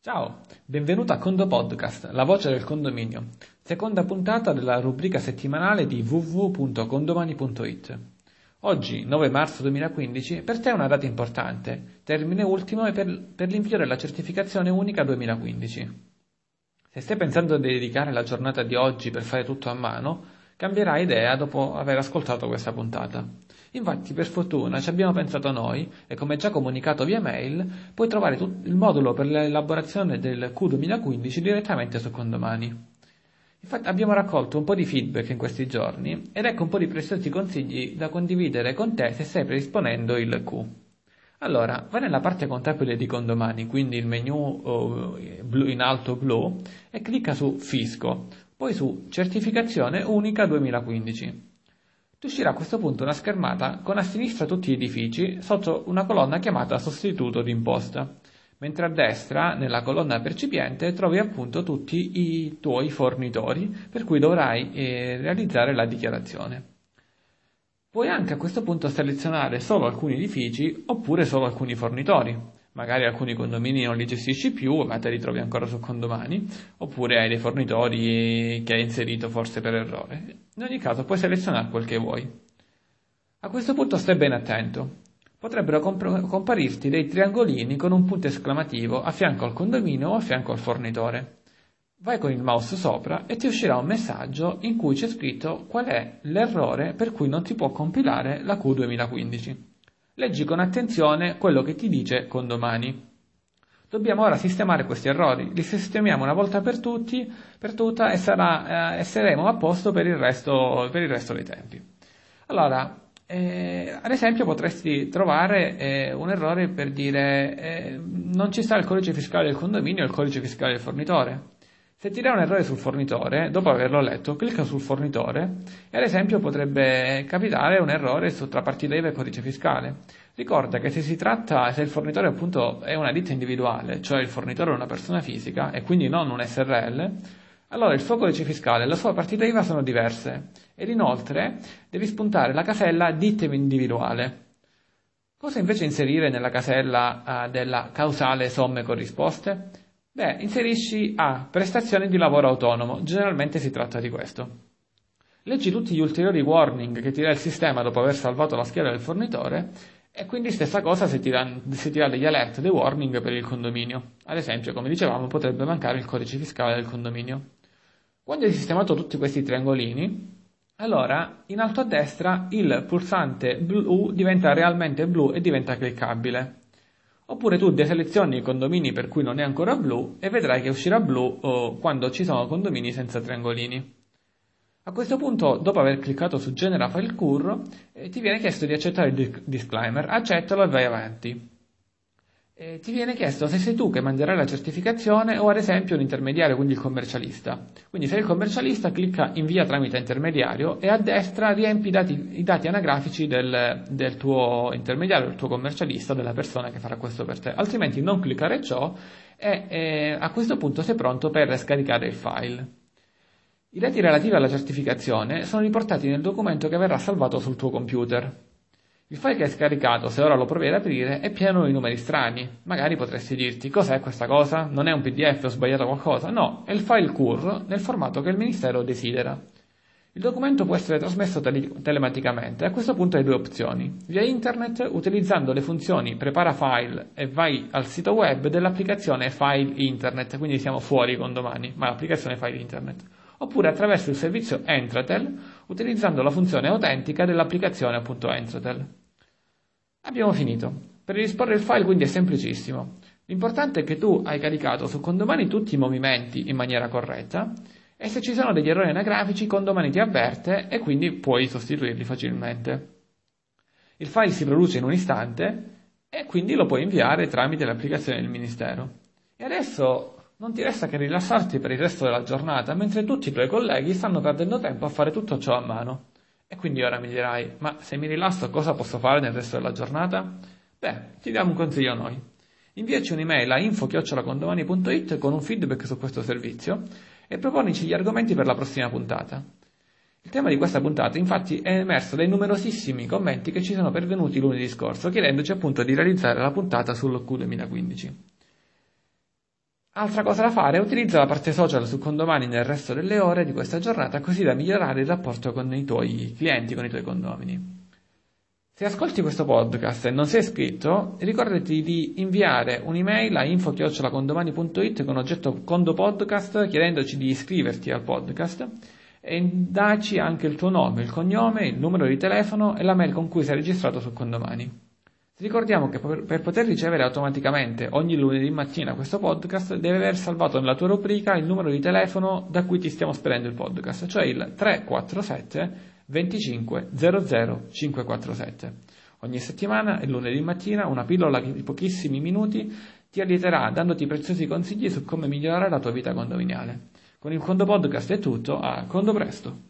Ciao, benvenuto a Condo Podcast, la voce del condominio, seconda puntata della rubrica settimanale di www.condomani.it. Oggi, 9 marzo 2015, per te è una data importante, termine ultimo per, per l'invio della certificazione unica 2015. Se stai pensando di dedicare la giornata di oggi per fare tutto a mano, cambierai idea dopo aver ascoltato questa puntata. Infatti, per fortuna, ci abbiamo pensato noi e come già comunicato via mail, puoi trovare il modulo per l'elaborazione del Q2015 direttamente su Condomani. Infatti abbiamo raccolto un po' di feedback in questi giorni ed ecco un po' di preziosi consigli da condividere con te se stai predisponendo il Q. Allora, vai nella parte contabile di Condomani, quindi il menu oh, in alto blu, e clicca su Fisco, poi su Certificazione Unica 2015. Ti uscirà a questo punto una schermata con a sinistra tutti gli edifici sotto una colonna chiamata sostituto d'imposta, mentre a destra, nella colonna percipiente, trovi appunto tutti i tuoi fornitori per cui dovrai eh, realizzare la dichiarazione. Puoi anche a questo punto selezionare solo alcuni edifici oppure solo alcuni fornitori magari alcuni condomini non li gestisci più, ma te li trovi ancora su condomani, oppure hai dei fornitori che hai inserito forse per errore. In ogni caso puoi selezionare quel che vuoi. A questo punto stai ben attento. Potrebbero comp- comparirti dei triangolini con un punto esclamativo a fianco al condominio o a fianco al fornitore. Vai con il mouse sopra e ti uscirà un messaggio in cui c'è scritto qual è l'errore per cui non ti può compilare la Q2015. Leggi con attenzione quello che ti dice condomani. Dobbiamo ora sistemare questi errori, li sistemiamo una volta per tutti, per tutta e, sarà, eh, e saremo a posto per il, resto, per il resto dei tempi. Allora, eh, ad esempio potresti trovare eh, un errore per dire eh, non ci sta il codice fiscale del condominio e il codice fiscale del fornitore. Se ti dà un errore sul fornitore, dopo averlo letto, clicca sul fornitore e ad esempio potrebbe capitare un errore tra partita IVA e codice fiscale. Ricorda che se si tratta, se il fornitore appunto è una ditta individuale, cioè il fornitore è una persona fisica e quindi non un SRL, allora il suo codice fiscale e la sua partita IVA sono diverse ed inoltre devi spuntare la casella ditta individuale. Cosa invece inserire nella casella uh, della causale somme corrisposte? Beh, inserisci A. Prestazioni di lavoro autonomo. Generalmente si tratta di questo. Leggi tutti gli ulteriori warning che ti dà il sistema dopo aver salvato la scheda del fornitore e quindi stessa cosa se ti, dà, se ti dà degli alert, dei warning per il condominio. Ad esempio, come dicevamo, potrebbe mancare il codice fiscale del condominio. Quando hai sistemato tutti questi triangolini, allora in alto a destra il pulsante blu diventa realmente blu e diventa cliccabile. Oppure tu deselezioni i condomini per cui non è ancora blu e vedrai che uscirà blu oh, quando ci sono condomini senza triangolini. A questo punto, dopo aver cliccato su Genera File Cur, eh, ti viene chiesto di accettare il disclaimer, accettalo e vai avanti. E ti viene chiesto se sei tu che manderai la certificazione o ad esempio un intermediario, quindi il commercialista. Quindi se il commercialista clicca invia tramite intermediario e a destra riempi i dati, i dati anagrafici del, del, tuo intermediario, del tuo commercialista, della persona che farà questo per te. Altrimenti non cliccare ciò e eh, a questo punto sei pronto per scaricare il file. I dati relativi alla certificazione sono riportati nel documento che verrà salvato sul tuo computer. Il file che hai scaricato, se ora lo provi ad aprire, è pieno di numeri strani. Magari potresti dirti, cos'è questa cosa? Non è un PDF, ho sbagliato qualcosa? No, è il file CUR nel formato che il Ministero desidera. Il documento può essere trasmesso tele- telematicamente. A questo punto hai due opzioni. Via internet, utilizzando le funzioni prepara file e vai al sito web dell'applicazione File Internet, quindi siamo fuori con domani, ma l'applicazione File Internet. Oppure attraverso il servizio Entratel, utilizzando la funzione autentica dell'applicazione appunto Entratel. Abbiamo finito. Per disporre il file quindi è semplicissimo. L'importante è che tu hai caricato su Condomani tutti i movimenti in maniera corretta e se ci sono degli errori anagrafici Condomani ti avverte e quindi puoi sostituirli facilmente. Il file si produce in un istante e quindi lo puoi inviare tramite l'applicazione del Ministero. E adesso non ti resta che rilassarti per il resto della giornata mentre tutti i tuoi colleghi stanno perdendo tempo a fare tutto ciò a mano. E quindi ora mi dirai, ma se mi rilasso cosa posso fare nel resto della giornata? Beh, ti diamo un consiglio noi. Inviaci un'email a info-condomani.it con un feedback su questo servizio e proponici gli argomenti per la prossima puntata. Il tema di questa puntata infatti è emerso dai numerosissimi commenti che ci sono pervenuti lunedì scorso chiedendoci appunto di realizzare la puntata sul Q2015. Altra cosa da fare, utilizza la parte social su Condomani nel resto delle ore di questa giornata così da migliorare il rapporto con i tuoi clienti, con i tuoi condomini. Se ascolti questo podcast e non sei iscritto, ricordati di inviare un'email a info-condomani.it con oggetto Condo Podcast chiedendoci di iscriverti al podcast e daci anche il tuo nome, il cognome, il numero di telefono e la mail con cui sei registrato su Condomani. Ricordiamo che per, per poter ricevere automaticamente ogni lunedì mattina questo podcast devi aver salvato nella tua rubrica il numero di telefono da cui ti stiamo spedendo il podcast, cioè il 347 25 00 547. Ogni settimana, il lunedì mattina, una pillola di pochissimi minuti ti allieterà dandoti preziosi consigli su come migliorare la tua vita condominiale. Con il Condo Podcast è tutto, a Condo Presto!